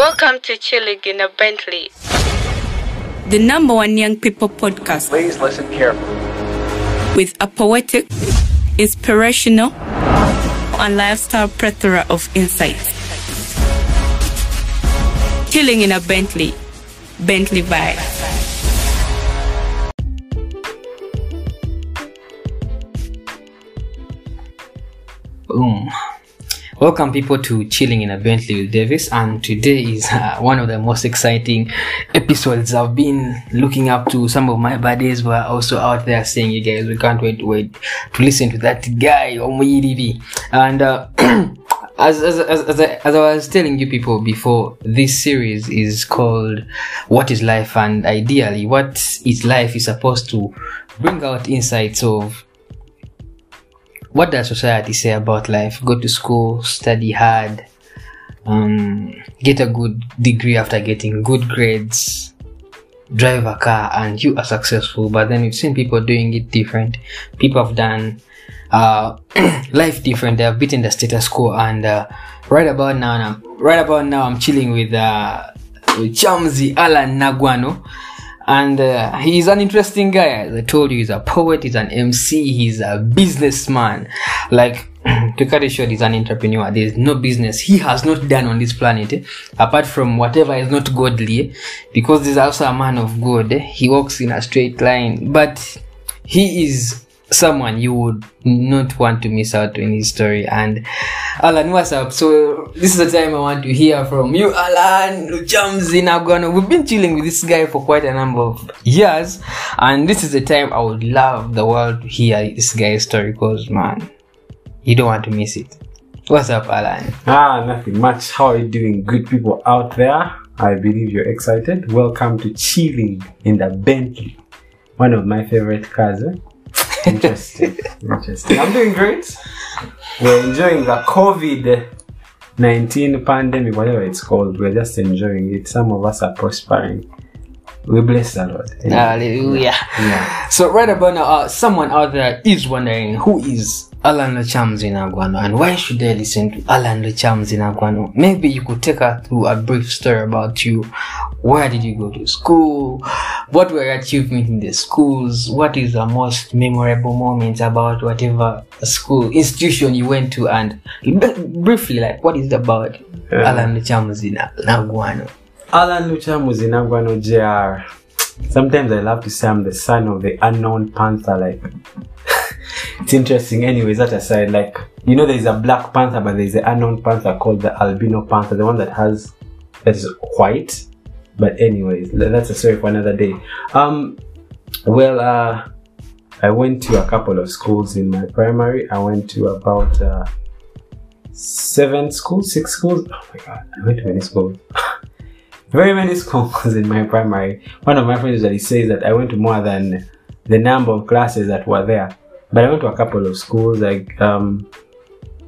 Welcome to Chilling in a Bentley. the number one young people podcast Please listen carefully. with a poetic, inspirational, and lifestyle plethora of insights. Chilling in a Bentley, Bentley vibe. Boom. Welcome, people, to Chilling in a Bentley with Davis. And today is uh, one of the most exciting episodes I've been looking up to. Some of my buddies were also out there saying, You guys, we can't wait to wait to listen to that guy, Omoyiribi. And uh, as, as, as, as, I, as I was telling you people before, this series is called What is Life? And ideally, what is life is supposed to bring out insights of what does society say about life? Go to school, study hard, um, get a good degree after getting good grades, drive a car, and you are successful. But then we've seen people doing it different. People have done uh, life different. They have beaten the status quo, and uh, right about now, I'm, right about now, I'm chilling with uh, Chamzi Alan Nagwano and uh, he's an interesting guy. As i told you he's a poet he's an mc he's a businessman. Like to cut it short he's an entrepreneur. There's no business he has not done on this planet eh, apart from whatever is not godly eh, because he's also a man of god eh, he walks in a straight line. But he is someone you would not want to miss out on his story and alan what's up so this is the time i want to hear from you alan Luchamzi Nagwano. we've been chilling with this guy for quite a number of years and this is the time i would love the world to hear this guy's story because man you don't want to miss it what's up alan Ah, nothing much. How are you doing, good people out there? I believe you're excited. Welcome to Chilling in the Bentley, one of my favorite cars. Eh? Interesting, interesting. I'm doing great. We're enjoying the COVID 19 pandemic, whatever it's called. We're just enjoying it. Some of us are prospering. We bless the Lord. hallelujah Yeah. So right about now, uh, someone out there is wondering who is Alan Lachamzi Nagwano and why should they listen to Alan Lachamzi Nagwano? Maybe you could take us through a brief story about you. Where did you go to school? What were your achievements in the schools? What is the most memorable moment about whatever school institution you went to? And briefly, like what is it about Alan Lachamzi Na- Nagwano? Alan Lucha Muzinagwano JR. Sometimes I love to say I'm the son of the unknown panther. Like, it's interesting. Anyways, that aside, like, you know, there's a black panther, but there's an unknown panther called the albino panther, the one that has, that is white. But, anyways, tha- that's a story for another day. Um, well, uh, I went to a couple of schools in my primary. I went to about, uh, seven schools, six schools. Oh my god, I went to many schools very many schools in my primary. One of my friends usually says that I went to more than the number of classes that were there. But I went to a couple of schools, like um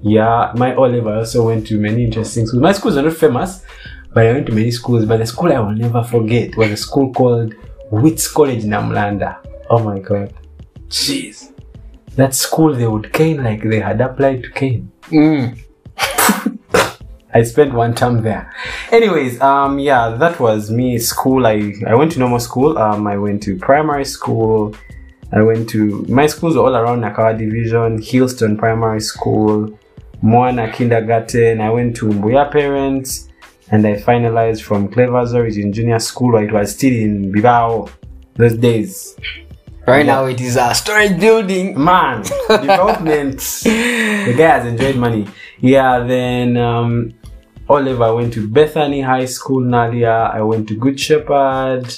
yeah, my O level I also went to many interesting schools. My schools are not famous, but I went to many schools. But the school I will never forget was a school called Wits College Namlanda. Oh my god. Jeez. That school they would cane like they had applied to cane. Mm. I spent one term there. Anyways, um, yeah, that was me. School. I I went to normal school. Um, I went to primary school. I went to my schools were all around Nakawa Division, Hillston Primary School, Moana Kindergarten. I went to Mbuya Parents, and I finalized from Clever's in Junior School. It was still in Bibao those days. Right now, it is a storage building. Man, development. the guy has enjoyed money. Yeah, then um, Oliver went to Bethany High School, Naalya. I went to Good Shepherd,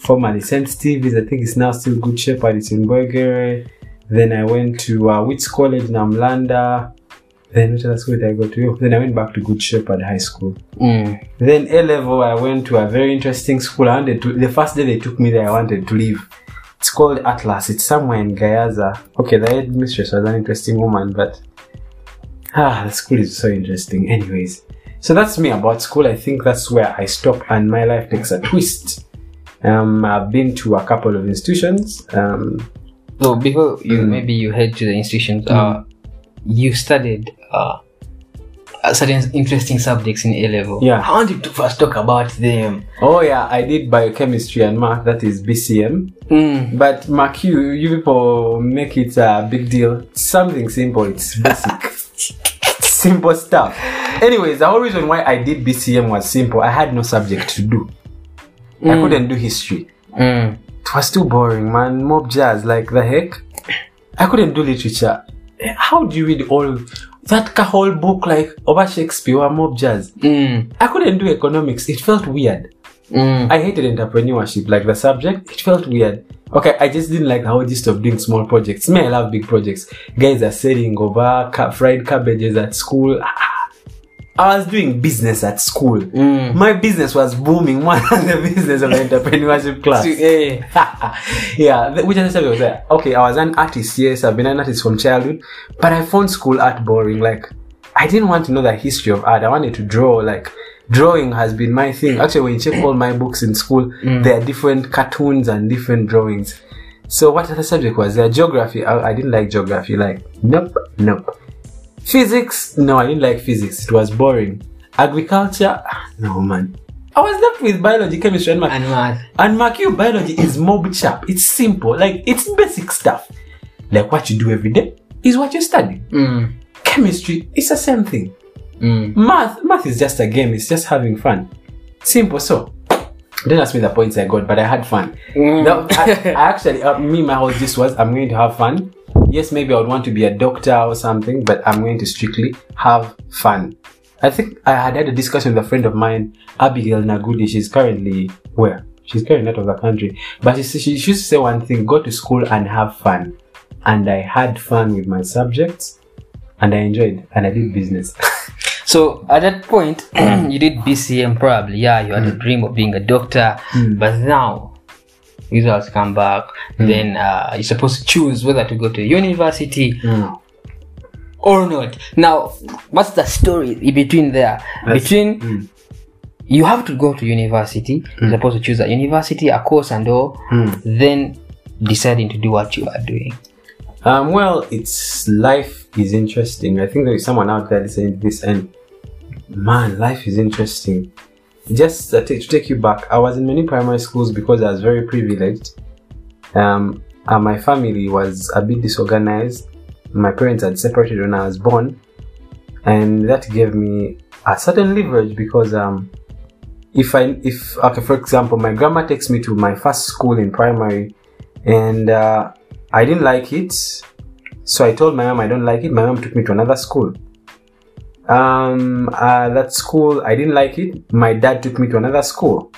formerly St. Stephen's. I think it's now still Good Shepherd. It's in Boigere. Then I went to uh, Wits College, Namlanda. Then which other school did I go to? Then I went back to Good Shepherd High School. Mm. Then A level, I went to a very interesting school. I wanted to. The first day they took me there, I wanted to leave. It's called Atlas. It's somewhere in Gayaza. Okay, the headmistress was an interesting woman, but ah, the school is so interesting. Anyways, so that's me about school. I think that's where I stop, and my life takes a twist. Um, I've been to a couple of institutions. Um, So before you Mm. maybe you head to the institutions, uh, you studied uh, uh, certain interesting subjects in A level. Yeah. I want you to first talk about them. Oh yeah, I did biochemistry and math. That is BCM. Mm. But Mark, you you people make it a big deal. It's something simple. It's basic, simple stuff. Anyways, the whole reason why I did BCM was simple. I had no subject to do. I couldn't do history. Mm. It was too boring, man. Mob jazz, like the heck. I couldn't do literature. How do you read all that whole book like over Shakespeare or mob jazz? Mm. I couldn't do economics. It felt weird. Mm. I hated entrepreneurship, like the subject. It felt weird. Okay, I just didn't like the whole gist of doing small projects. Me, I love big projects. Guys are selling over ca- fried cabbages at school. I was doing business at school. Mm. My business was booming more than the business of entrepreneurship class. Eh. yeah, which other subject was there? Okay, I was an artist, yes, I've been an artist from childhood, but I found school art boring. Like, I didn't want to know the history of art. I wanted to draw. Like, drawing has been my thing. Actually, when you check all my books in school, there are different cartoons and different drawings. So, what other subject was there? Geography. I, I didn't like geography. Like, nope, nope. Physics. No, I didn't like physics. It was boring. Agriculture. No, man. I was left with biology, chemistry, and math. And math. And mark you, biology is mob chap. It's simple. Like, it's basic stuff. Like, what you do every day is what you study. Mm. Chemistry, it's the same thing. Mm. Math, math is just a game. It's just having fun. Simple. So, don't ask me the points I got, but I had fun. Mm. No, I, I actually, uh, me, my whole this was, I'm going to have fun. Yes, maybe I would want to be a doctor or something, but I'm going to strictly have fun. I think I had had a discussion with a friend of mine, Abigail Nagudi. She's currently where? She's currently out of the country. But she, she, she used to say one thing go to school and have fun. And I had fun with my subjects and I enjoyed and I did business. So at that point, you did BCM probably. Yeah, you had a mm. dream of being a doctor, mm. but now results come back. Hmm. Then uh, you're supposed to choose whether to go to university hmm. or not. Now, what's the story between there? That's- between hmm. you have to go to university, you're supposed to choose a university, a course, and all. Then deciding to do what you are doing. Um, well, it's life is interesting. I think there is someone out there listening to this, and man, life is interesting. Just to to take you back, I was in many primary schools because I was very privileged. Um, and my family was a bit disorganized. My parents had separated when I was born, and that gave me a certain leverage because um, if I if okay, for example, my grandma takes me to my first school in primary, and uh, I didn't like it. So I told my mom I don't like it. My mom took me to another school. Um, uh, that school, I didn't like it. My dad took me to another school.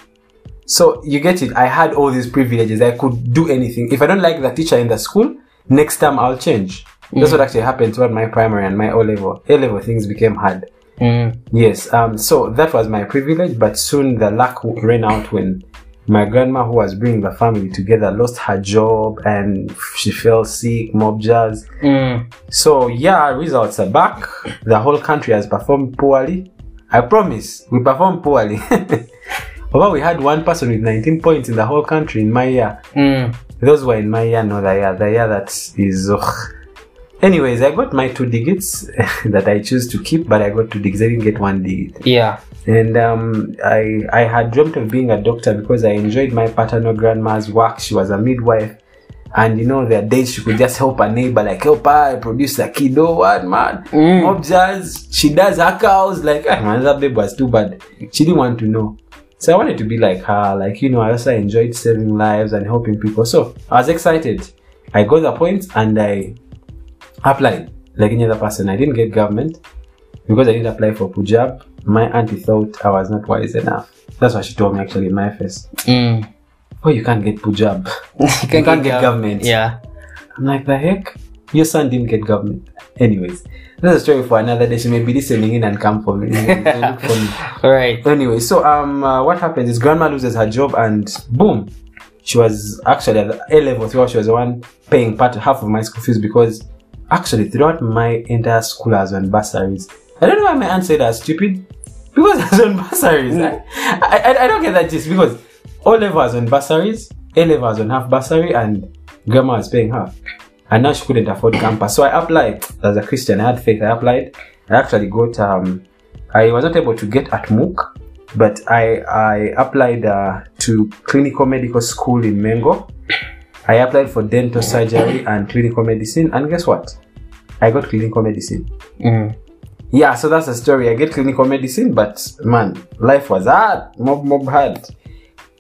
So you get it. I had all these privileges. I could do anything. If I don't like the teacher in the school, next time I'll change. That's what actually happened throughout my primary and my O level. A level things became hard. Mm. Yes, um, so that was my privilege, but soon the luck ran out when my grandma, who was bringing the family together, lost her job and she fell sick, mob jazz. Mm. So, yeah, results are back. The whole country has performed poorly. I promise, we performed poorly. Although we had one person with 19 points in the whole country in my year. Mm. Those were in my year know the year, the year that is. ugh. Anyways, I got my two digits that I choose to keep, but I got two digits. I didn't get one digit. Yeah. And um, I I had dreamt of being a doctor because I enjoyed my paternal grandma's work. She was a midwife, and you know there are days she could just help a neighbor, like help her produce a kid. Oh, what man? Mm. Jazz. She does her cows. Like ah, man, that babe was too bad. She didn't want to know. So I wanted to be like her. Like you know, I also enjoyed saving lives and helping people. So I was excited. I got the points and I applied like any other person. I didn't get government because I didn't apply for PUJAB. My auntie thought I was not wise enough. That's what she told me actually in my face. Mm. Oh, you can't get PUJAB. you You can't get government. Yeah. I'm like, the heck? Your son didn't get government. Anyways, that's a story for another day. She may be listening in and come for me. Look for me. All right. Anyway, so um, uh, what happens is grandma loses her job and boom, she was actually at the A level. She was the one paying part half of my school fees because actually throughout my entire school I was on bursaries. I don't know why my aunt said I was stupid because I was on bursaries. I, I, I don't get that just because O level was on bursaries, A level was on half bursary, and grandma was paying half. And now she couldn't afford campus. So I applied as a Christian. I had faith. I applied. I actually got um, I was not able to get at MOOC, but I I applied uh, to clinical medical school in Mengo. I applied for dental surgery and clinical medicine, and guess what? I got clinical medicine. Mm. Yeah, so that's the story. I get clinical medicine, but man, life was hard, mob mob hard.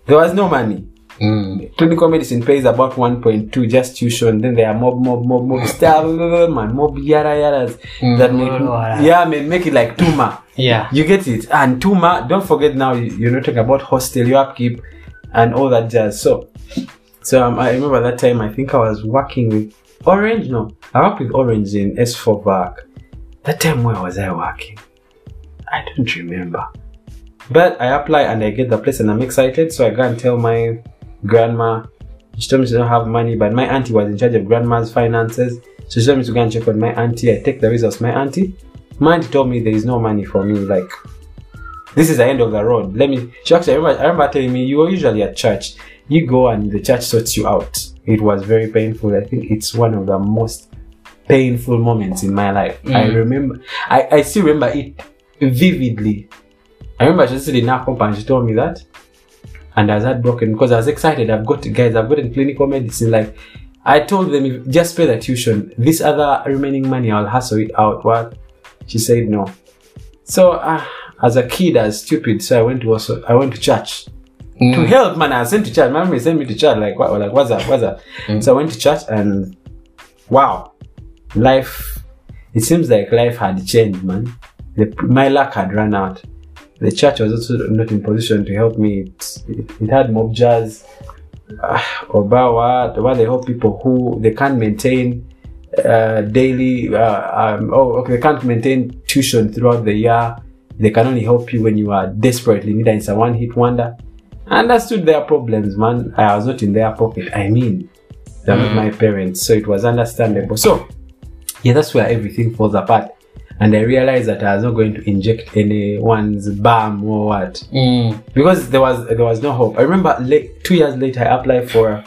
There was no money. Mm. Clinical medicine pays about 1.2 just tuition. Then there are mob, mob, mob, mob stuff, man, mob yada yadas that make Mm. yeah, man, make it like Tuma. Yeah. You get it. And Tuma, don't forget now you- you're not talking about hostel, your upkeep, and all that jazz. So, so um, I remember that time. I think I was working with Orange. No, I worked with Orange in S4 back. That time where was I working? I don't remember. But I apply and I get the place and I'm excited. So I go and tell my grandma. She told me she don't have money, but my auntie was in charge of grandma's finances. So she told me to go and check on my auntie. I take the results. My auntie, my auntie told me there is no money for me. Like this is the end of the road. Let me. She actually, I remember, I remember telling me you were usually at church. You go and the church sorts you out. It was very painful. I think it's one of the most painful moments in my life. I remember. I, I still remember it vividly. I remember she said in our compound. She told me that, and I was heartbroken because I was excited. I've got guys. I've gotten clinical medicine. Like I told them, if, just pay the tuition. This other remaining money, I'll hustle it out. What? She said no. So uh, as a kid, I was stupid. So I went to also I went to church to help. Man, I sent to church. My mom sent me to church. Like what? Like what's up? What's up? So I went to church and wow, life. It seems like life had changed, man. The, my luck had run out. The church was also not in position to help me. It, it, it had mob jazz, uh, Obawa, where they help people who they can't maintain uh, daily. Uh, um, oh, okay, they can't maintain tuition throughout the year. They can only help you when you are desperately needed. It's a one-hit wonder. I understood their problems, man. I was not in their pocket. I mean, they're not my parents, so it was understandable. So, yeah, that's where everything falls apart. And I realized that I was not going to inject anyone's bum or what Mm. because there was there was no hope. I remember late, two years later, I applied for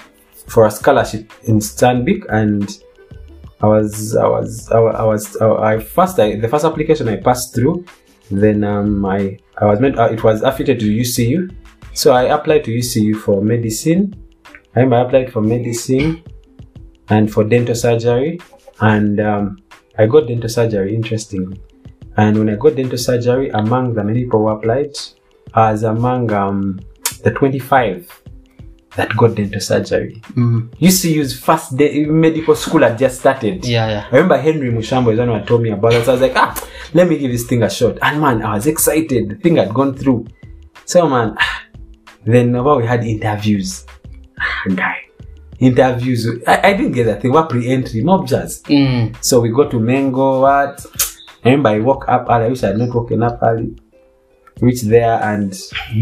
for a scholarship in Stanbic, and I was I was I was I, I first I, the first application I passed through. Then um I I was meant uh, it was affiliated to UCU, so I applied to UCU for medicine. I applied for medicine and for dental surgery, and um, I got dental surgery. Interestingly, and when I got dental surgery, among the many people who applied, I was among um, the 25 that got dental surgery. Mm. UCU's first day medical school had just started. Yeah, yeah. I remember Henry Mushambo is the one who told me about it. So I was like, ah, let me give this thing a shot. And man, I was excited. The thing had gone through. So man, then about we had interviews. Guy, interviews. I, I didn't get that thing. What pre-entry? Mob jazz. Mm. So we go to Mengo. What? I remember I woke up early. I wish I had not woken up early. Reach there and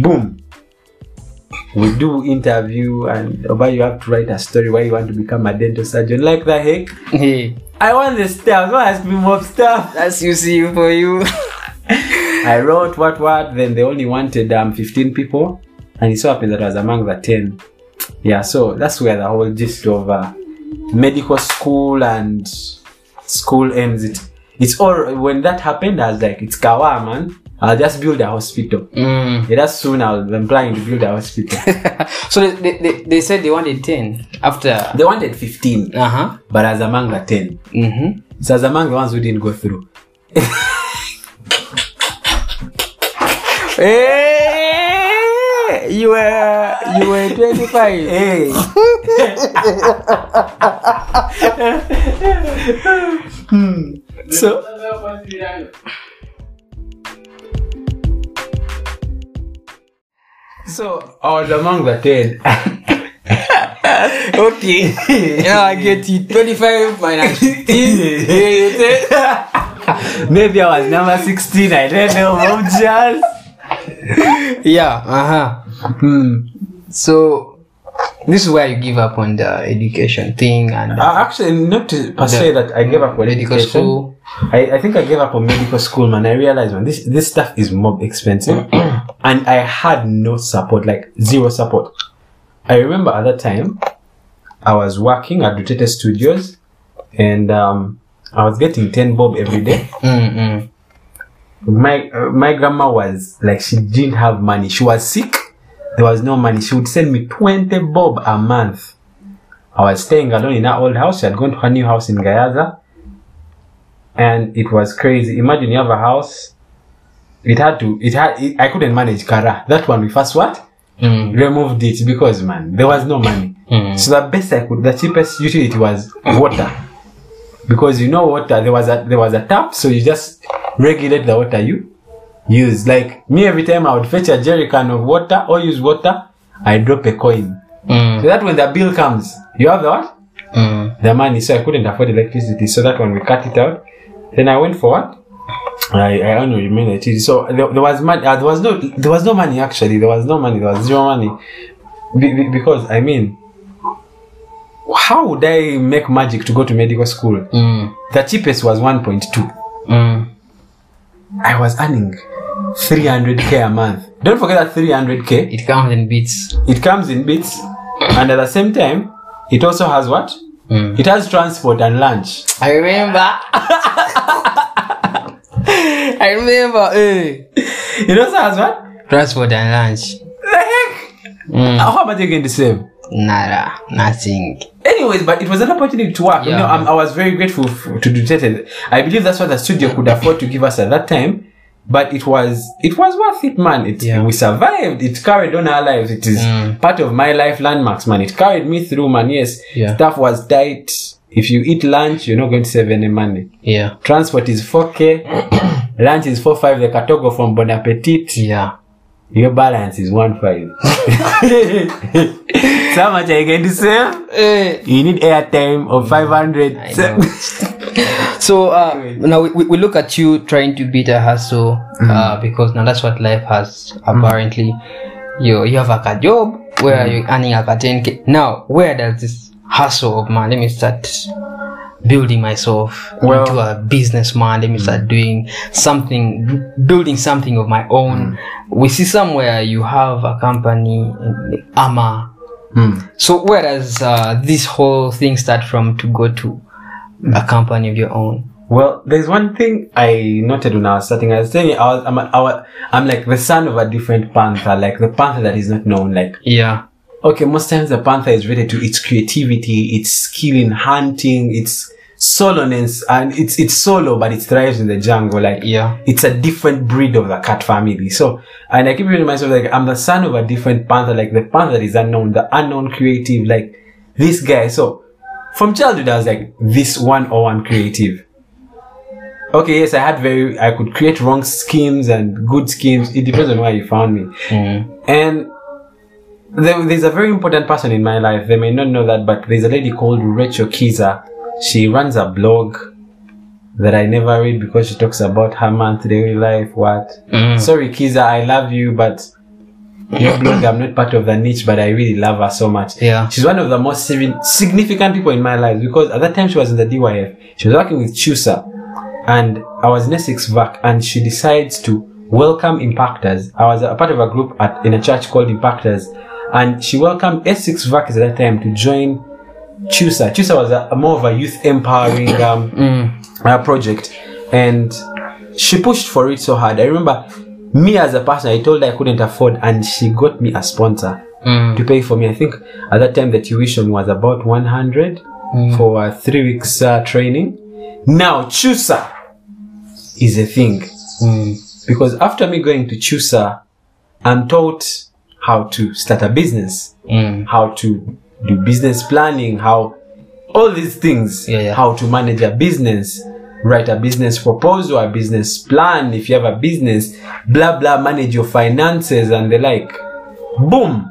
boom. We do interview and over you have to write a story why you want to become a dental surgeon. Like the heck? Hey, I want the stuff. Don't ask me more stuff. that's UCU for you. I wrote what what. Then they only wanted um 15 people, and it so happened that I was among the 10. Yeah, so that's where the whole gist of uh, medical school and school ends. It it's all when that happened. I was like, it's kawa man. I'll just build a hospital. Mm. Yeah, that's soon I'll be planning to build a hospital. so they, they, they, said they wanted 10 after. they wanted 15, Uh huh. but as among the 10. Mm-hmm. So I was among the ones who didn't go through. Hey, you were you were 25. Hey. Hmm. So So I was among the ten. okay. yeah, I get it. 25 minus 15. Maybe I was number sixteen. I don't know. Mom jazz. yeah, uh Hmm. So, this is where you give up on the education thing and Uh, actually, not to per se that I gave up on medical education. school. I, I think I gave up on medical school, man. I realized, man, this this stuff is more expensive, and I had no support, like zero support. I remember at that time, I was working at Duterte Studios, and um, I was getting ten bob every day. Mm-mm. my uh, my grandma was like she didn't have money. She was sick. There was no money. She would send me twenty bob a month. I was staying alone in her old house. She had gone to her new house in Gayaza, and it was crazy. Imagine you have a house. It had to. It had. It, I couldn't manage Kara. That one we first what Mm. removed it because man there was no money. Mm. So the best I could, the cheapest utility was water, because you know water. There was a there was a tap, so you just regulate the water you use. Like me, every time I would fetch a jerry can of water or use water, I drop a coin. So Mm. that when the bill comes, you have the what? Mm. The money. So I couldn't afford electricity. So that when we cut it out, then I went for what? I I only remain electricity. So there, there was money. Uh, there was no there was no money actually. There was no money. There was zero money. Be, be- because I mean, how would I make magic to go to medical school? Mm. The cheapest was one point two. Mm. I was earning 300k a month. Don't forget that 300k. It comes in bits. It comes in bits, and at the same time, it also has what? Mm. It has transport and lunch. I remember. I remember. Hey. It also has what? Transport and lunch. The heck? Mm. How much are you going to save? Nada. Nothing. Anyways, but it was an opportunity to work. You know, I'm, I was very grateful f- to do that. I believe that's what the studio could afford to give us at that time. But it was it was worth it, man. It Yeah. we survived. It carried on our lives. It is Mm. part of my life landmarks, man. It carried me through, man. Yes, Yeah. stuff was tight. If you eat lunch, you're not going to save any money. Yeah. Transport is 4k. lunch is 4-5. The katogo from Bon Appetit. Yeah. Your balance is 1-5. so much going to save? You need airtime of 500. I know. So uh, now we, we- look at you trying to beat a hustle uh, because now that's what life has apparently. You you have like a job where you're earning like a 10k. Now where does this hustle of man? Let me start building myself Well- into a businessman. Let me start doing something, building something of my own. We see somewhere you have a company, Ama. Hmm. So where does uh, this whole thing start from to go to Mm. a company of your own? Well, there's one thing I noted when I was starting. I was saying I was, I'm, a, I was, I'm like the son of a different panther, like the panther that is not known. Like, Yeah. okay, most times the panther is related to its creativity, its skill in hunting, its soloness, and it's it's solo, but it thrives in the jungle. Like, Yeah. it's a different breed of the cat family. So, and I keep reminding myself like I'm the son of a different panther, like the panther that is unknown, the unknown creative, like this guy. So, from childhood, I was like this one or one creative. Okay, yes, I had very, I could create wrong schemes and good schemes. It depends on where you found me. Mm. And there, there's a very important person in my life. They may not know that, but there's a lady called Rachel Kiza. She runs a blog that I never read because she talks about her month, daily life, what. Mm. Sorry, Kiza, I love you, but blog, I'm not part of the niche, but I really love her so much. Yeah. She's one of the most significant people in my life because at that time she was in the DYF. She was working with Kyusa and I was in Essex VAC and she decides to welcome impactors. I was a part of a group at, in a church called Impactors and she welcomed Essex VAC at that time to join Kyusa. Kyusa was a, a more of a youth empowering um, Mm. uh, project and she pushed for it so hard. I remember me as a person, I told her I couldn't afford and she got me a sponsor Mm. to pay for me. I think at that time the tuition was about 100 for a three weeks uh, training. Now Kyusa is a thing Mm. because after me going to Kyusa, I'm taught how to start a business, Mm. how to do business planning, how all these things, Yeah, yeah. how to manage a business, write a business proposal, a business plan, if you have a business, blah blah, manage your finances and the like. Boom.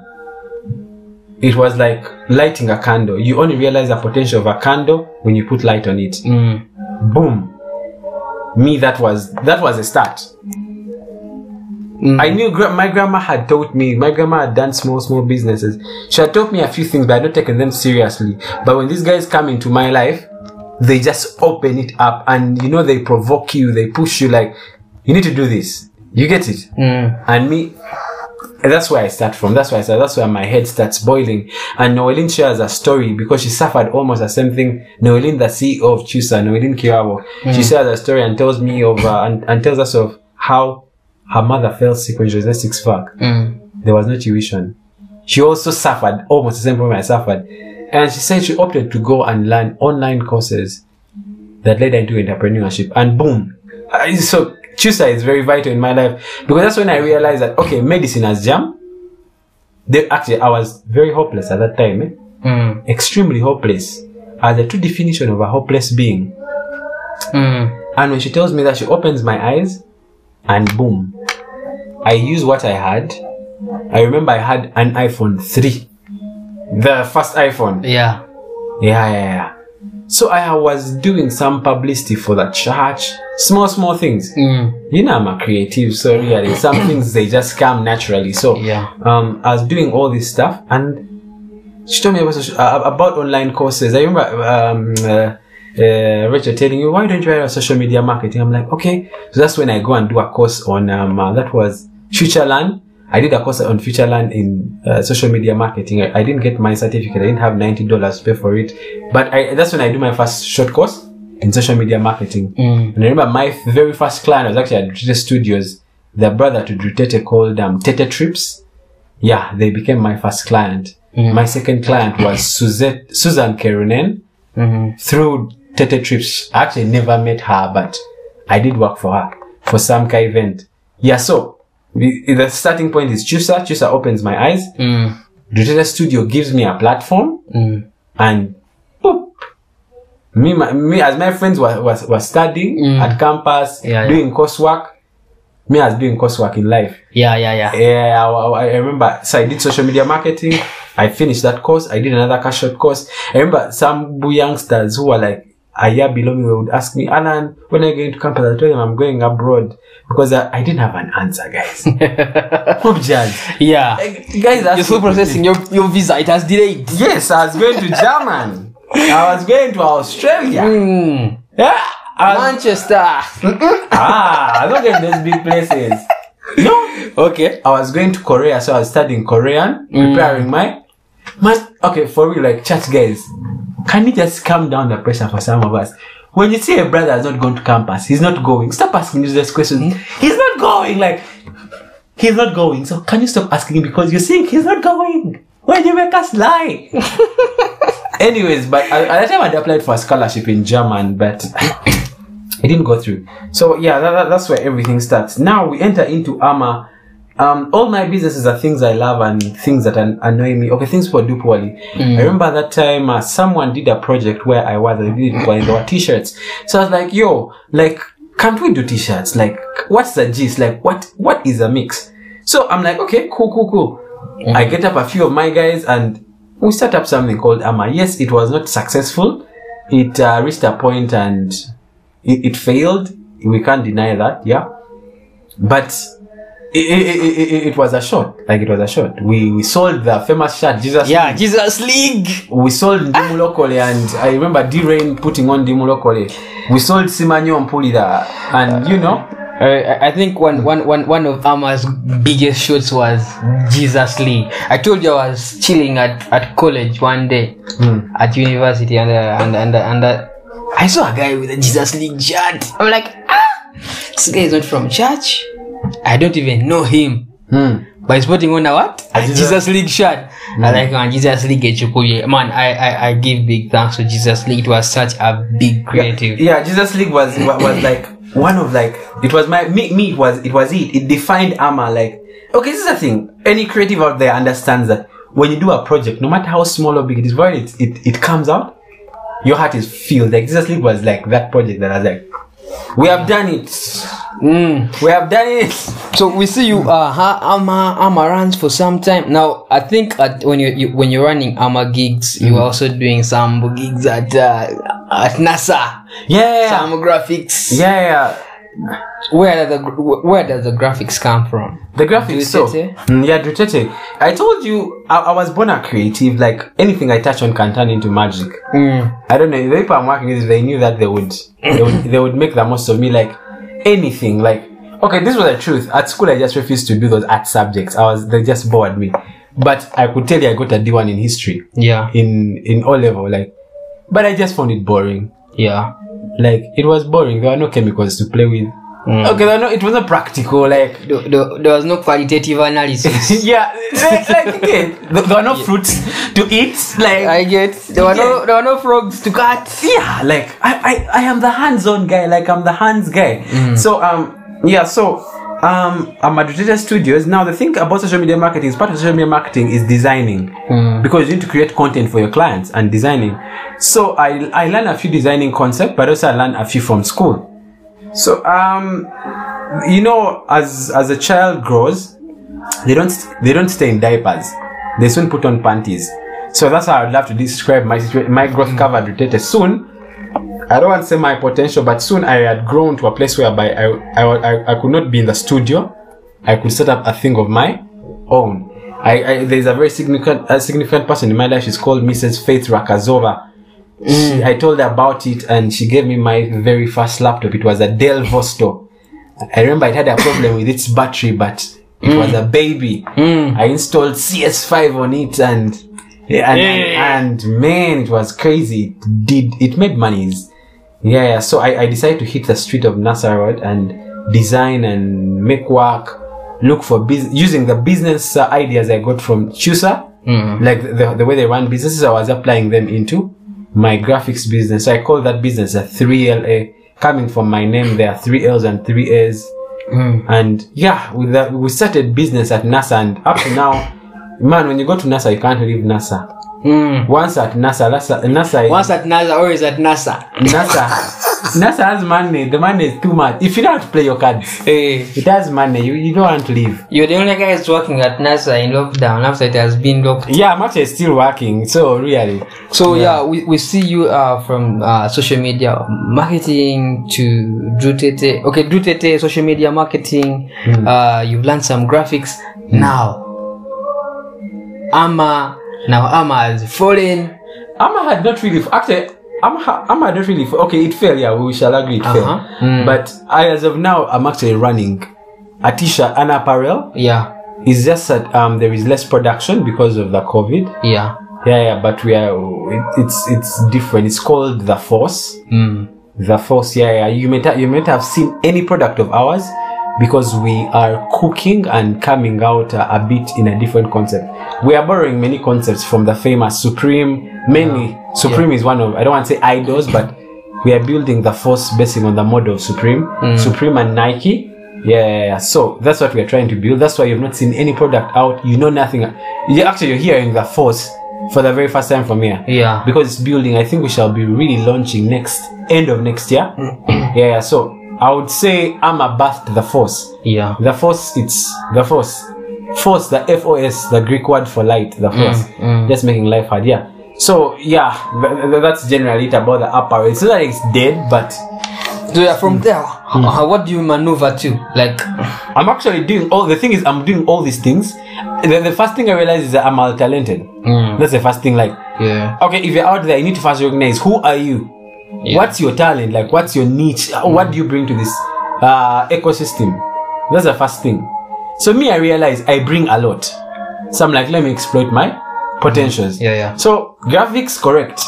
It was like lighting a candle. You only realize the potential of a candle when you put light on it. Mm. Boom. Me, that was that was a start. Mm. I knew gra- my grandma had taught me. My grandma had done small, small businesses. She had taught me a few things, but I had not taken them seriously. But when these guys come into my life, they just open it up, and you know they provoke you. They push you like, you need to do this. You get it? Mm. And me, that's where I start from. That's why I start. That's where my head starts boiling. And Noeline shares a story because she suffered almost the same thing. Noeline, the CEO of Kyusa, Noeline Kirabo, she shares a story and tells me of uh, and, and tells us of how her mother fell sick when she was six fuck. Mm. There was no tuition. She also suffered almost the same problem I suffered. And she said she opted to go and learn online courses that led her into entrepreneurship. And boom. So Kyusa is very vital in my life because that's when I realized that, okay, medicine has jam. They, actually, I was very hopeless at that time. Eh? Mm. Extremely hopeless. As the true definition of a hopeless being. Mm. And when she tells me that, she opens my eyes and boom. I use what I had. I remember I had an iPhone 3. The first iPhone. Yeah. Yeah, yeah, yeah. So I was doing some publicity for the church. Small, small things. Mm. You know, I'm a creative, so really, some things they just come naturally. So, Yeah. um, I was doing all this stuff, and she told me about, uh, about online courses. I remember um, uh, uh, Rachel telling me, "Why don't you write social media marketing?" I'm like, "Okay." So that's when I go and do a course on um, uh, that was FutureLearn. I did a course on FutureLearn in uh, social media marketing. I, I didn't get my certificate. I didn't have ninety dollars to pay for it, but I, that's when I do my first short course in social media marketing. Mm. And I remember my very first client was actually at Drutete Studios. The brother to Drutete called um, Tete Trips. Yeah, they became my first client. My second client was Suzette, Susan Kerunen Mm-hmm. through Tete Trips. I actually never met her, but I did work for her for some kind of event. Yeah, so the, the starting point is Kyusa. Kyusa opens my eyes. Mm. Studio gives me a platform Mm. and boop. Me, my, me as my friends were, was, were studying Mm. at campus, Yeah, yeah. doing coursework. Me as doing coursework in life. Yeah, yeah, yeah. Yeah, I, I- remember. So I did social media marketing. I finished that course. I did another cash short course. I remember some youngsters who were like a year below me they would ask me, Alan, when are you going to campus? I told them I'm going abroad because I, I didn't have an answer, guys. Hope judge. Yeah. Guys, You're still processing your, your visa. It has delayed. Yes, I was going to Germany. I was going to Australia. Mm. Yeah. I was, Manchester. ah, look at those big places. No, Okay. I was going to Korea, so I was studying Korean, preparing my man. Okay, for real, like church guys, can you just calm down the pressure for some of us? When you see a brother has not gone to campus, he's not going. Stop asking useless questions. Hmm? He's not going. Like he's not going. So can you stop asking because you think he's not going? Why do you make us lie? Anyways, but at, at that time I applied for a scholarship in German, but it didn't go through. So yeah, that, that- that's where everything starts. Now we enter into AMA. Um, all my businesses are things I love and things that an- annoy me. Okay, things for do poorly. I remember that time uh, someone did a project where I was. I did it there were t-shirts. So I was like, yo, like, can't we do t-shirts? Like, what's the gist? Like, what what is a mix? So I'm like, okay, cool, cool, cool. I get up a few of my guys and we start up something called AMA. Yes, it was not successful. It uh, reached a point and it, it failed. We can't deny that, yeah. But it, it, it, it, was a shot. Like it was a shot. We we sold the famous shirt, Jesus. Yeah, Jesus League. We sold Dimu Locally and I remember D Rain putting on Dimu Locally. We sold Simanyo Mpulida and you know, Uh, I think one, one, one, one of Ama's biggest shots was Jesus League. I told you I was chilling at, at college one day at university and uh, and and, and uh, I saw a guy with a Jesus League shirt. I'm like, ah, this guy is not from church. I don't even know him. hmm. But he's putting on a what? A Jesus- Jesus, League shirt. I like man, Jesus League Echukuye. Man, I, I I give big thanks to Jesus League. It was such a big creative. Yeah, Jesus League was was like one of like it was my me, me it was it was it. It defined Ama like okay, this is the thing. Any creative out there understands that when you do a project, no matter how small or big it is, when it it, it comes out, your heart is filled. Like Jesus League was like that project that I was like, we have done it. Mm. We have done it. So we see you uh ha- Ama Ama runs for some time now. I think at, when you, you when you're running Ama gigs, you're also doing some gigs at uh, at NASA. Yeah. Some graphics. Yeah, yeah. Where does the where does the graphics come from? The graphics, so? Mm, yeah, Drutete. I told you I, I was born a creative. Like anything I touch on can turn into magic. Mm. I don't know. The people I'm working with, they knew that they would, they would, they would make the most of me. Like anything. Like okay, this was the truth. At school, I just refused to do those art subjects. I was, they just bored me. But I could tell you, I got a D1 in history Yeah. in in O level. Like, but I just found it boring. Yeah. Like it was boring. There were no chemicals to play with. Okay, there no, it wasn't practical. Like There, there, there was no qualitative analysis. yeah, like, like again, there, there were no fruits to eat. Like I get. There were no there were no frogs to cut. yeah, like I, I, I am the hands-on guy. Like I'm the hands guy. So um yeah, so um I'm at Duterte Studios. Now the thing about social media marketing is part of social media marketing is designing because you need to create content for your clients and designing. So I I learned a few designing concepts, but also I learned a few from school. So um you know as as a child grows, they don't they don't stay in diapers. They soon put on panties. So that's how I'd love to describe my situa- my growth cover at Duterte. Soon, I don't want to say my potential, but soon I had grown to a place whereby I I, I, I could not be in the studio. I could set up a thing of my own. I, I there's a very significant a significant person in my life. She's called Mrs. Faith Rakazova. She, mm. I told her about it, and she gave me my very first laptop. It was a Dell Vostro. I remember it had a problem with its battery, but it was mm. a baby. Mm. I installed CS5 on it, and yeah, and, and, and man, it was crazy. It did it made monies? Yeah, yeah. So I, I decided to hit the street of Road and design and make work. Look for business using the business uh, ideas I got from Kyusa, like the, the way they run businesses. I was applying them into my graphics business. So I call that business a 3LA, coming from my name. There are three L's and three A's. And yeah, with that, we started business at NASA, and up to now, man, when you go to NASA, you can't leave NASA. Once at NASA, NASA, NASA, Once at NASA, always at NASA. NASA, NASA has money. The money is too much. If you don't play your cards, Hey, it has money. You, you don't want to leave. you're the only guys working at NASA in lockdown after it has been locked. Yeah, I'm actually still working. So really, So yeah, we, we see you uh, from uh, social media marketing to Drutete. Okay, Drutete, social media marketing. Uh, you've learned some graphics. Now, Ama, now Ama has fallen. Amma had not really actually. I'm, Amma had not really. Okay, it fell. Yeah, we shall agree it Uh-huh. fell. But I, as of now, I'm actually running a t-shirt and apparel. Yeah, It's just that um, there is less production because of the COVID. yeah. Yeah, yeah, but we are. It, it's it's different. It's called the Force. Mm. The Force. Yeah, yeah. You may ta- you might have seen any product of ours because we are cooking and coming out a, a bit in a different concept. We are borrowing many concepts from the famous Supreme. Mainly, Supreme is one of I don't want to say idols, but we are building the Force basing on the model of Supreme, mm. Supreme and Nike. Yeah, yeah, yeah. so that's what we are trying to build. That's why you've not seen any product out. You know nothing. You actually you're hearing the Force for the very first time from here Yeah. because it's building. I think we shall be really launching next end of next year. yeah, yeah. So I would say I'm a birthed the force. Yeah. The force, it's the force. Force, the F O S, the Greek word for light, the force. Mm, mm. Just making life hard. Yeah. So yeah, th- th- that's generally it about the upper. It's not like it's dead, but So yeah, from mm. there, uh, what do you maneuver to? Like, I'm actually doing all. The thing is, I'm doing all these things. The, the first thing I realize is that I'm multi talented. That's the first thing. Like, yeah, okay, if you're out there, you need to first recognize who are you. Yeah. What's your talent? Like, what's your niche? Uh, What do you bring to this uh, ecosystem? That's the first thing. So me, I realize I bring a lot. So I'm like, let me exploit my potentials. Yeah, yeah. So graphics, correct.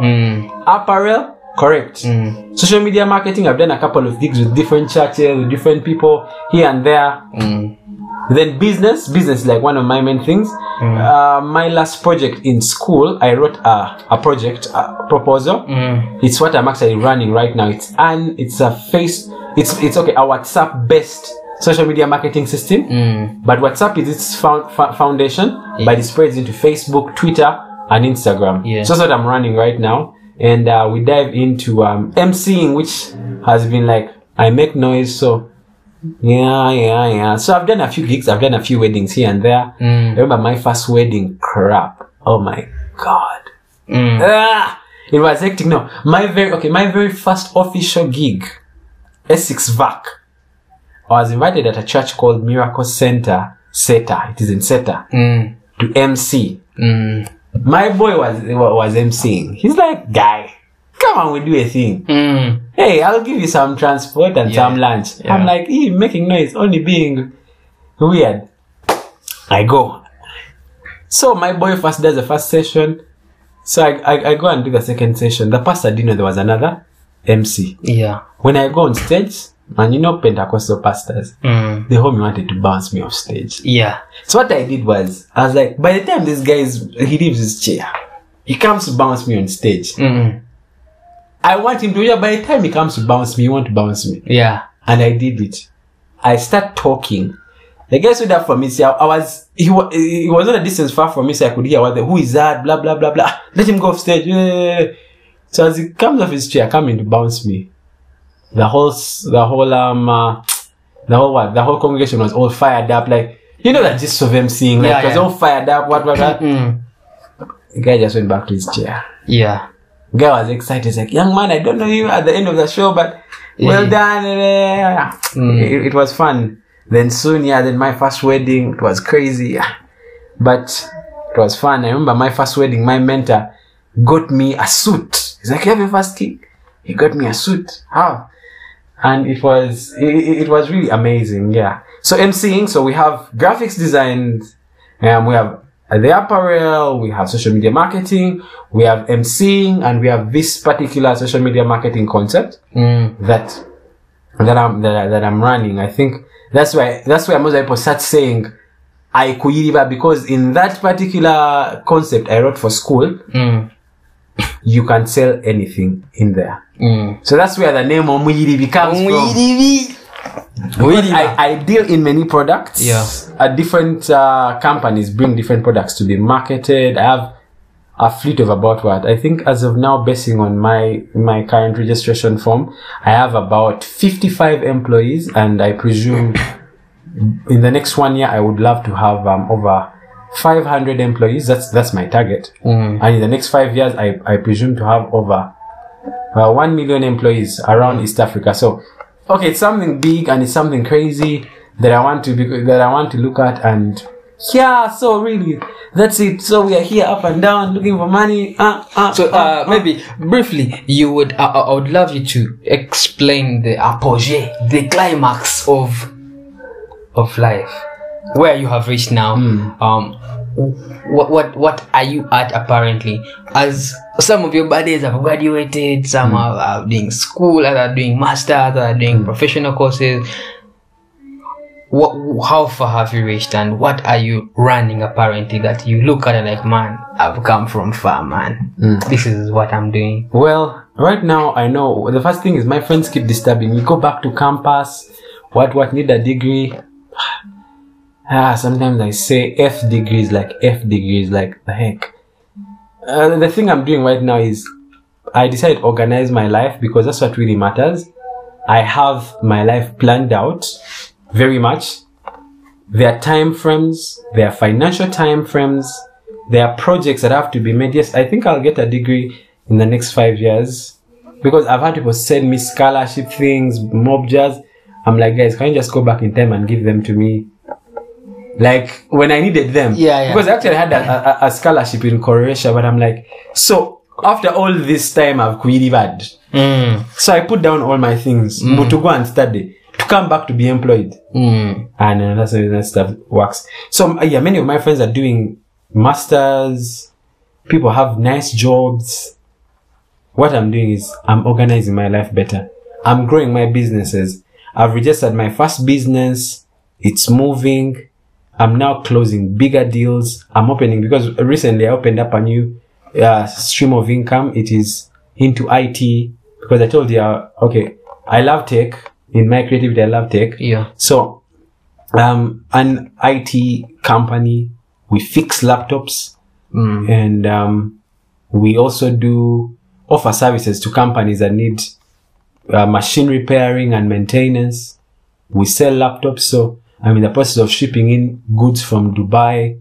mm, Apparel, correct. Social media marketing, I've done a couple of gigs with different churches, with different people here and there. mm, Then business, business is like one of my main things. Uh, my last project in school, I wrote a, a project a proposal. It's what I'm actually running right now. It's an it's a face. It's it's okay. A WhatsApp based social media marketing system. mm, But WhatsApp is its found, fa- foundation, but it spreads into Facebook, Twitter, and Instagram. Yeah. So that's what I'm running right now. And uh, we dive into um, MCing, which has been like, I make noise, so yeah, yeah, yeah. So I've done a few gigs, I've done a few weddings here and there. Mm. I remember my first wedding, crap. Oh my god. mm. Ah, it was hectic. No, my very, okay, my very first official gig, Essex VAC. I was invited at a church called Miracle Center, Seeta. It is in Seeta mm, to MC. mm, My boy was was MCing. He's like, guy, come on, we do a thing. mm. Hey, I'll give you some transport and Yeah, some lunch. yeah. I'm like, he making noise, only being weird. I go. So my boy first does the first session. So I, I, I go and do the second session. The pastor didn't know there was another MC. Yeah. When I go on stage, And you know Pentecostal pastors, Mm. the homie wanted to bounce me off stage. Yeah. So what I did was, I was like, by the time this guy is, he leaves his chair, he comes to bounce me on stage. Mm. I want him to, yeah, by the time he comes to bounce me, he want to bounce me. Yeah. And I did it. I start talking. The guy stood up from me, so I was, he was, he was not a distance far from me, so I could hear what the, who is that, blah, blah, blah, blah. Let him go off stage. Yeah. So as he comes off his chair, coming to bounce me, the whole, the whole, um, uh, the whole what, the whole congregation was all fired up, like, you know that gist of them seeing, like, Yeah, it was yeah. all fired up, what, what, what. Mm. The guy just went back to his chair. Yeah. Guy was excited. He's like, young man, I don't know you at the end of the show, but well Yeah. done. eh." Mm. It, it was fun. Then soon, yeah, then my first wedding, it was crazy. yeah. But it was fun. I remember my first wedding, my mentor got me a suit. He's like, you have a first kid? He got me a suit. How? And it was, it, it was really amazing. Yeah. So MCing, so we have graphics design, um, we have the apparel, we have social media marketing, we have MCing, and we have this particular social media marketing concept Mm. that that I'm that, I- that I'm running. I think that's why that's why most people start saying I because in that particular concept I wrote for school, Mm. you can sell anything in there. Mm. So that's where the name Omuyiribi comes from. Because I, I deal in many products. Yeah. Uh, different uh, companies bring different products to be marketed. I have a fleet of about what I think as of now, basing on my my current registration form, I have about fifty five employees, and I presume in the next one year I would love to have um, over five hundred employees. That's that's my target. Mm. And in the next five years, I, I presume to have over uh, 1 million employees around East Africa. So, okay, it's something big and it's something crazy that I want to be, that I want to look at and yeah, so really, that's it. So we are here up and down looking for money. Uh, uh, So, uh, uh, maybe briefly, you would, uh, I would love you to explain the apogee, the climax of, of life, where you have reached now. Um, what, what, what are you at apparently? As some of your buddies have graduated, some hmm. are, are doing school, others are doing masters, others are doing hmm. professional courses. What, how far have you reached and what are you running apparently that you look at it like, man, I've come from far, man. Hmm. This is what I'm doing. Well, right now I know the first thing is my friends keep disturbing me. Go back to campus. What what need a degree? Ah, sometimes I say F degrees like F degrees like the heck. Uh, the thing I'm doing right now is I decided to organize my life because that's what really matters. I have my life planned out very much. There are time frames, there are financial time frames, there are projects that have to be made. Yes, I think I'll get a degree in the next five years because I've had people send me scholarship things, mob jazz. I'm like, guys, can you just go back in time and give them to me? Like when I needed them. Yeah, yeah. Because I actually had a, a, a scholarship in Croatia, but I'm like, so after all this time I've queried. Mm, So I put down all my things, but to go and study, to come back to be employed. mm, And uh, that's how that stuff works. So uh, yeah, many of my friends are doing masters. People have nice jobs. What I'm doing is I'm organizing my life better. I'm growing my businesses. I've registered my first business. It's moving. I'm now closing bigger deals. I'm opening because recently I opened up a new uh, stream of income. It is into IT because I told you, uh, okay, I love tech. In my creativity, I love tech. yeah. So, um, an IT company, we fix laptops Mm, and, um, we also do offer services to companies that need uh, machine repairing and maintenance. We sell laptops. So I'm in the process of shipping in goods from Dubai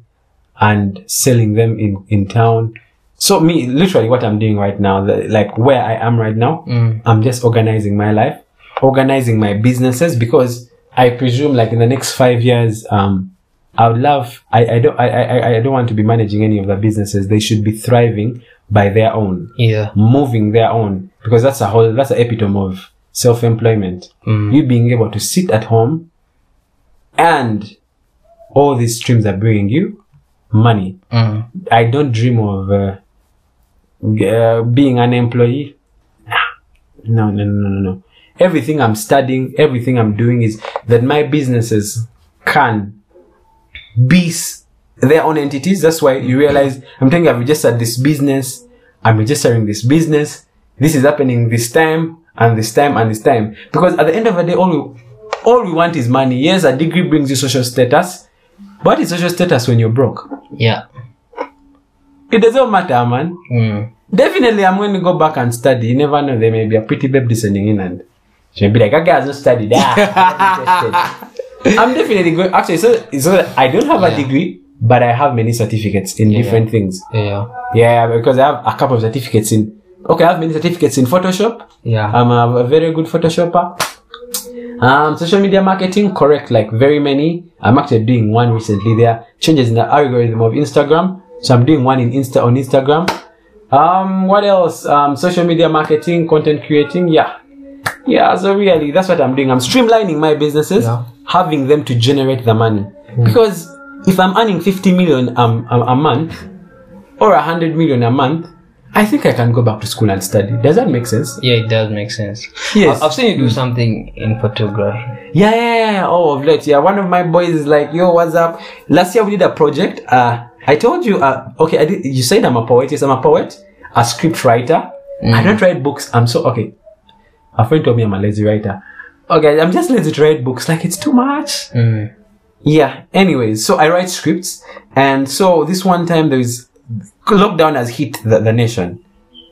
and selling them in, in town. So me, literally what I'm doing right now, the, like where I am right now, mm, I'm just organizing my life, organizing my businesses because I presume like in the next five years, um, I would love, I, I don't, I, I, I don't want to be managing any of the businesses. They should be thriving by their own, yeah. moving their own, because that's a whole, that's the epitome of self-employment. Mm. You being able to sit at home and all these streams are bringing you money. Mm. I don't dream of uh, uh, being an employee. No, no, no, no, no. everything I'm studying, everything I'm doing is that my businesses can be their own entities. That's why you realize I'm telling you, I've registered this business. I'm registering this business. This is happening this time and this time and this time. Because at the end of the day, all all we want is money. Yes, a degree brings you social status. But it's social status when you're broke. Yeah. It doesn't matter, man. Mm. Definitely, I'm going to go back and study. You never know. There may be a pretty babe listening in and she'll be like, guy has not studied. Ah, I'm. I'm definitely going. Actually, so, so I don't have a degree, but I have many certificates in different things. Yeah. Yeah, because I have a couple of certificates in. Okay, I have many certificates in Photoshop. Yeah. I'm a, a very good Photoshopper. Um, social media marketing, correct, like very many. I'm actually doing one recently. There are changes in the algorithm of Instagram. So I'm doing one in Insta on Instagram. Um, what else? Um, social media marketing, content creating. Yeah. Yeah, so really, that's what I'm doing. I'm streamlining my businesses, Yeah. having them to generate the money. Because if I'm earning 50 million um, a, a month or 100 million a month, I think I can go back to school and study. Does that make sense? Yeah, it does make sense. Yes. I- I've seen you do something in photography. Yeah, yeah, yeah. Oh, of late. Yeah, one of my boys is like, yo, what's up? Last year we did a project. Uh, I told you, uh, okay, I did, you said I'm a poet. Yes, I'm a poet, a script writer. I don't write books. I'm so, okay. A friend told me I'm a lazy writer. Okay, I'm just lazy to write books. Like, it's too much. Mm. Yeah. Anyways, so I write scripts, and so this one time there is lockdown has hit the, the nation,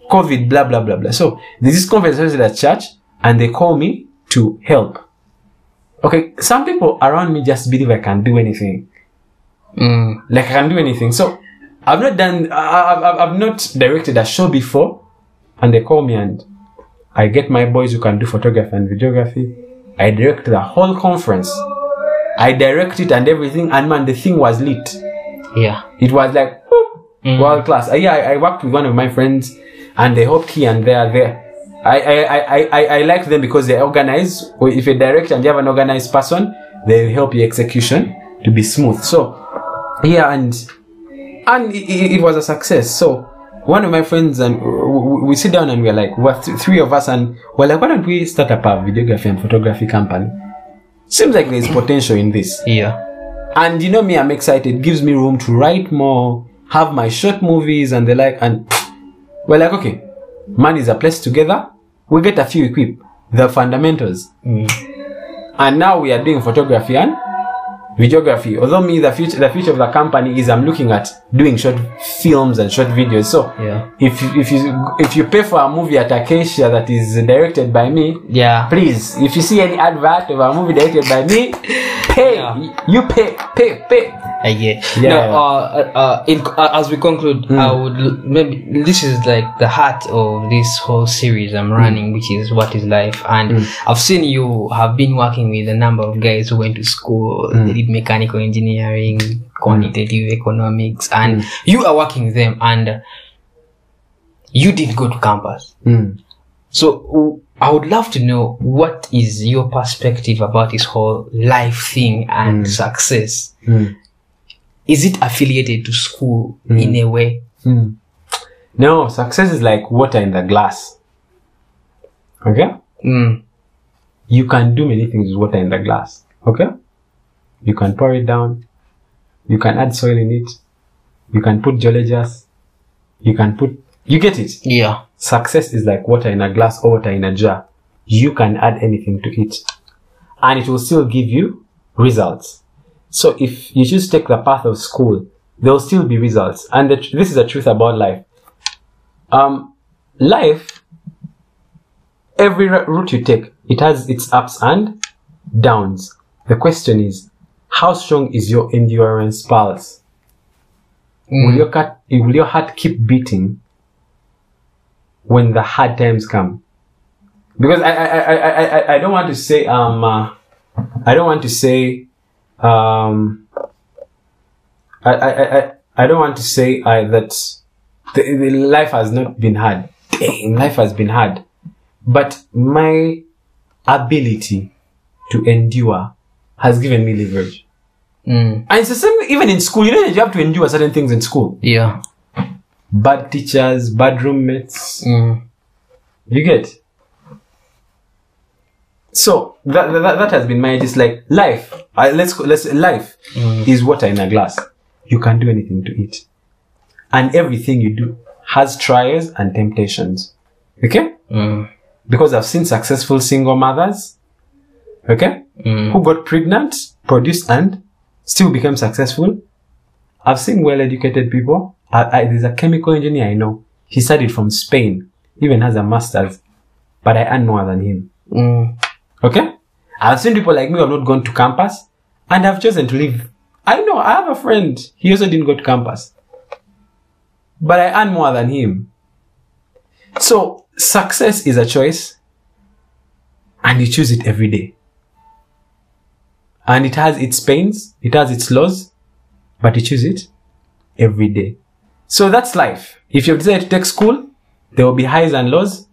COVID, blah blah blah blah. So there's this conference hosted at church, and they call me to help. Okay, some people around me just believe I can do anything, Mm. like I can do anything. So I've not done, I've, I've not directed a show before, and they call me and I get my boys who can do photography and videography. I direct the whole conference. I direct it and everything, and man, the thing was lit. Yeah. It was like whoop, world class. Uh, yeah, I, I worked with one of my friends, and they helped here and there. There, I I, I, I, I like them because they organize. If you direct and you have an organized person, they help your execution to be smooth. So, yeah, and and it, it it was a success. So. One of my friends and we sit down and we're like, we're three of us and we're like, why don't we start up a videography and photography company? Seems like there's potential in this. Yeah. And you know me, I'm excited. Gives me room to write more, have my short movies and the like. And we're like, okay, money is a place together. We get a few equip, the fundamentals. Mm. And now we are doing photography and videography. Although me, the future, the future of the company is I'm looking at doing short films and short videos. So Yeah. if you, if you if you pay for a movie at Acacia that is directed by me, Yeah. please, if you see any advert of a movie directed by me, pay. Yeah. You pay, pay, pay. I get. Yeah. No, uh, uh, in, uh, as we conclude, I would maybe this is like the heart of this whole series I'm running, which is what is life. And I've seen you have been working with a number of guys who went to school, they did mechanical engineering, quantitative economics, and you are working with them, and you didn't go to campus. Mm. So w- I would love to know what is your perspective about this whole life thing and success. Mm. Is it affiliated to school in a way? Mm. No, success is like water in the glass. Okay? Mm. You can do many things with water in the glass. Okay? You can pour it down. You can add soil in it. You can put geologist. You can put, you get it. Yeah. Success is like water in a glass or water in a jar. You can add anything to it. And it will still give you results. So if you choose to take the path of school, there will still be results. And the, tr- this is the truth about life. Um, life, every route you take, it has its ups and downs. The question is, how strong is your endurance pulse? Will your cut, will your heart keep beating when the hard times come? Because I, I, I, I, I, I don't want to say, um, uh, I don't want to say, um, I, I, I, I- I don't want to say uh, that the, the life has not been hard. Dang, life has been hard. But my ability to endure has given me leverage. Mm. And it's the same even in school. You know, you have to endure certain things in school. Yeah. Bad teachers, bad roommates. Mm. You get. so that, that that has been my just like life. I, let's go- let's life is water in a glass. You can do anything to it, and everything you do has trials and temptations. Okay, Mm. because I've seen successful single mothers. Okay, who got pregnant, produced, and still became successful. I've seen well-educated people. I, I, there's a chemical engineer I know. He studied from Spain, even has a master's, but I earn more than him. Mm. Okay? I've seen people like me who have not gone to campus and have chosen to live. I know, I have a friend. He also didn't go to campus. But I earn more than him. So, success is a choice and you choose it every day. And it has its pains, it has its laws, but you choose it every day. So that's life. If you've decided to take school, there will be highs and lows.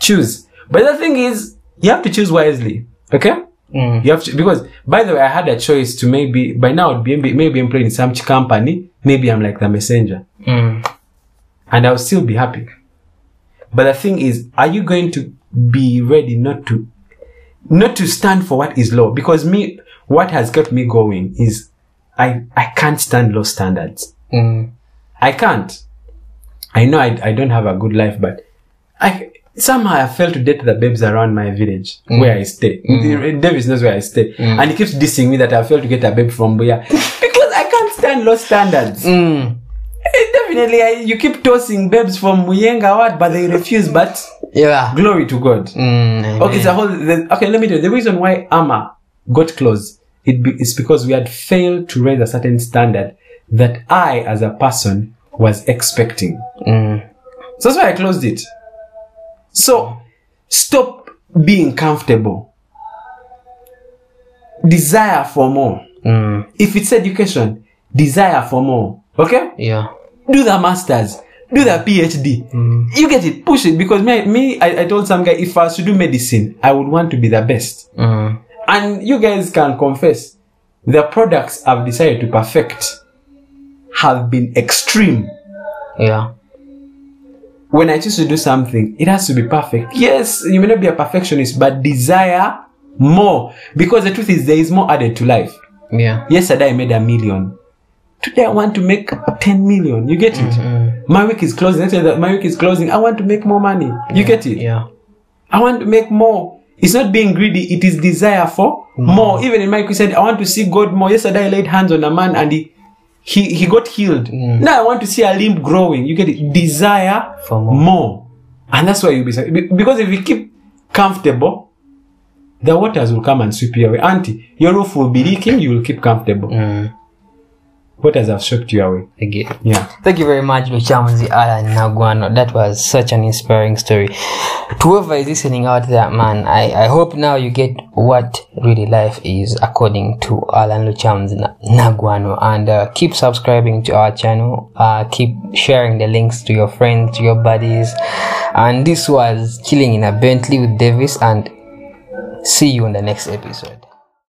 Choose. But the thing is, you have to choose wisely. Okay? Mm. You have to, because by the way, I had a choice to maybe, by now, I'd be maybe employed in some company. Maybe I'm like the messenger Mm. and I'll still be happy. But the thing is, are you going to be ready not to, not to stand for what is low? Because me, what has kept me going is I, I can't stand low standards. Mm. I can't. I know I, I don't have a good life, but I somehow I failed to date the babes around my village where I stay. Davis knows where I stay, and he keeps dissing me that I failed to get a babe from Buya because I can't stand low standards. Mm. Eh, Definitely, I, you keep tossing babes from Muyenga what, but they refuse. But Yeah. glory to God. Mm. Okay, it's a whole. The, okay, let me tell you. The reason why Amma got close it be, is because we had failed to raise a certain standard that I, as a person, was expecting. Mm. So that's why I closed it. So stop being comfortable. Desire for more. Mm. If it's education, desire for more. Okay? Yeah. Do the masters. Do the PhD. You get it. Push it. Because me, me I, I told some guy if I was to do medicine, I would want to be the best. Mm. And you guys can confess the products I've decided to perfect have been extreme. Yeah. when I choose to do something, it has to be perfect. Yes, you may not be a perfectionist, but desire more. Because the truth is, there is more added to life. Yeah. Yesterday, I made a million. Today, I want to make 10 million. You get it? Mm-hmm. My week is closing. That my week is closing. I want to make more money. You get it? Yeah. I want to make more. It's not being greedy, it is desire for more. Even in my we said, I want to see God more. Yesterday, I laid hands on a man and he he, he got healed. Now I want to see a limb growing. You get it? Desire For more. more. And that's why you'll be be- because if you keep comfortable, the waters will come and sweep you away. Auntie, your roof will be leaking, you will keep comfortable. Mm. Waters have swept you away. again. Yeah. Thank you very much, Lukyamuzi Alan Nagwano. That was such an inspiring story. To whoever is listening out there, man, I, I hope now you get what really life is according to Alan Lukyamuzi Na- Nagwano. And uh, keep subscribing to our channel. Uh, keep sharing the links to your friends, to your buddies. And this was Chilling in a Bentley with Davis. And see you in the next episode.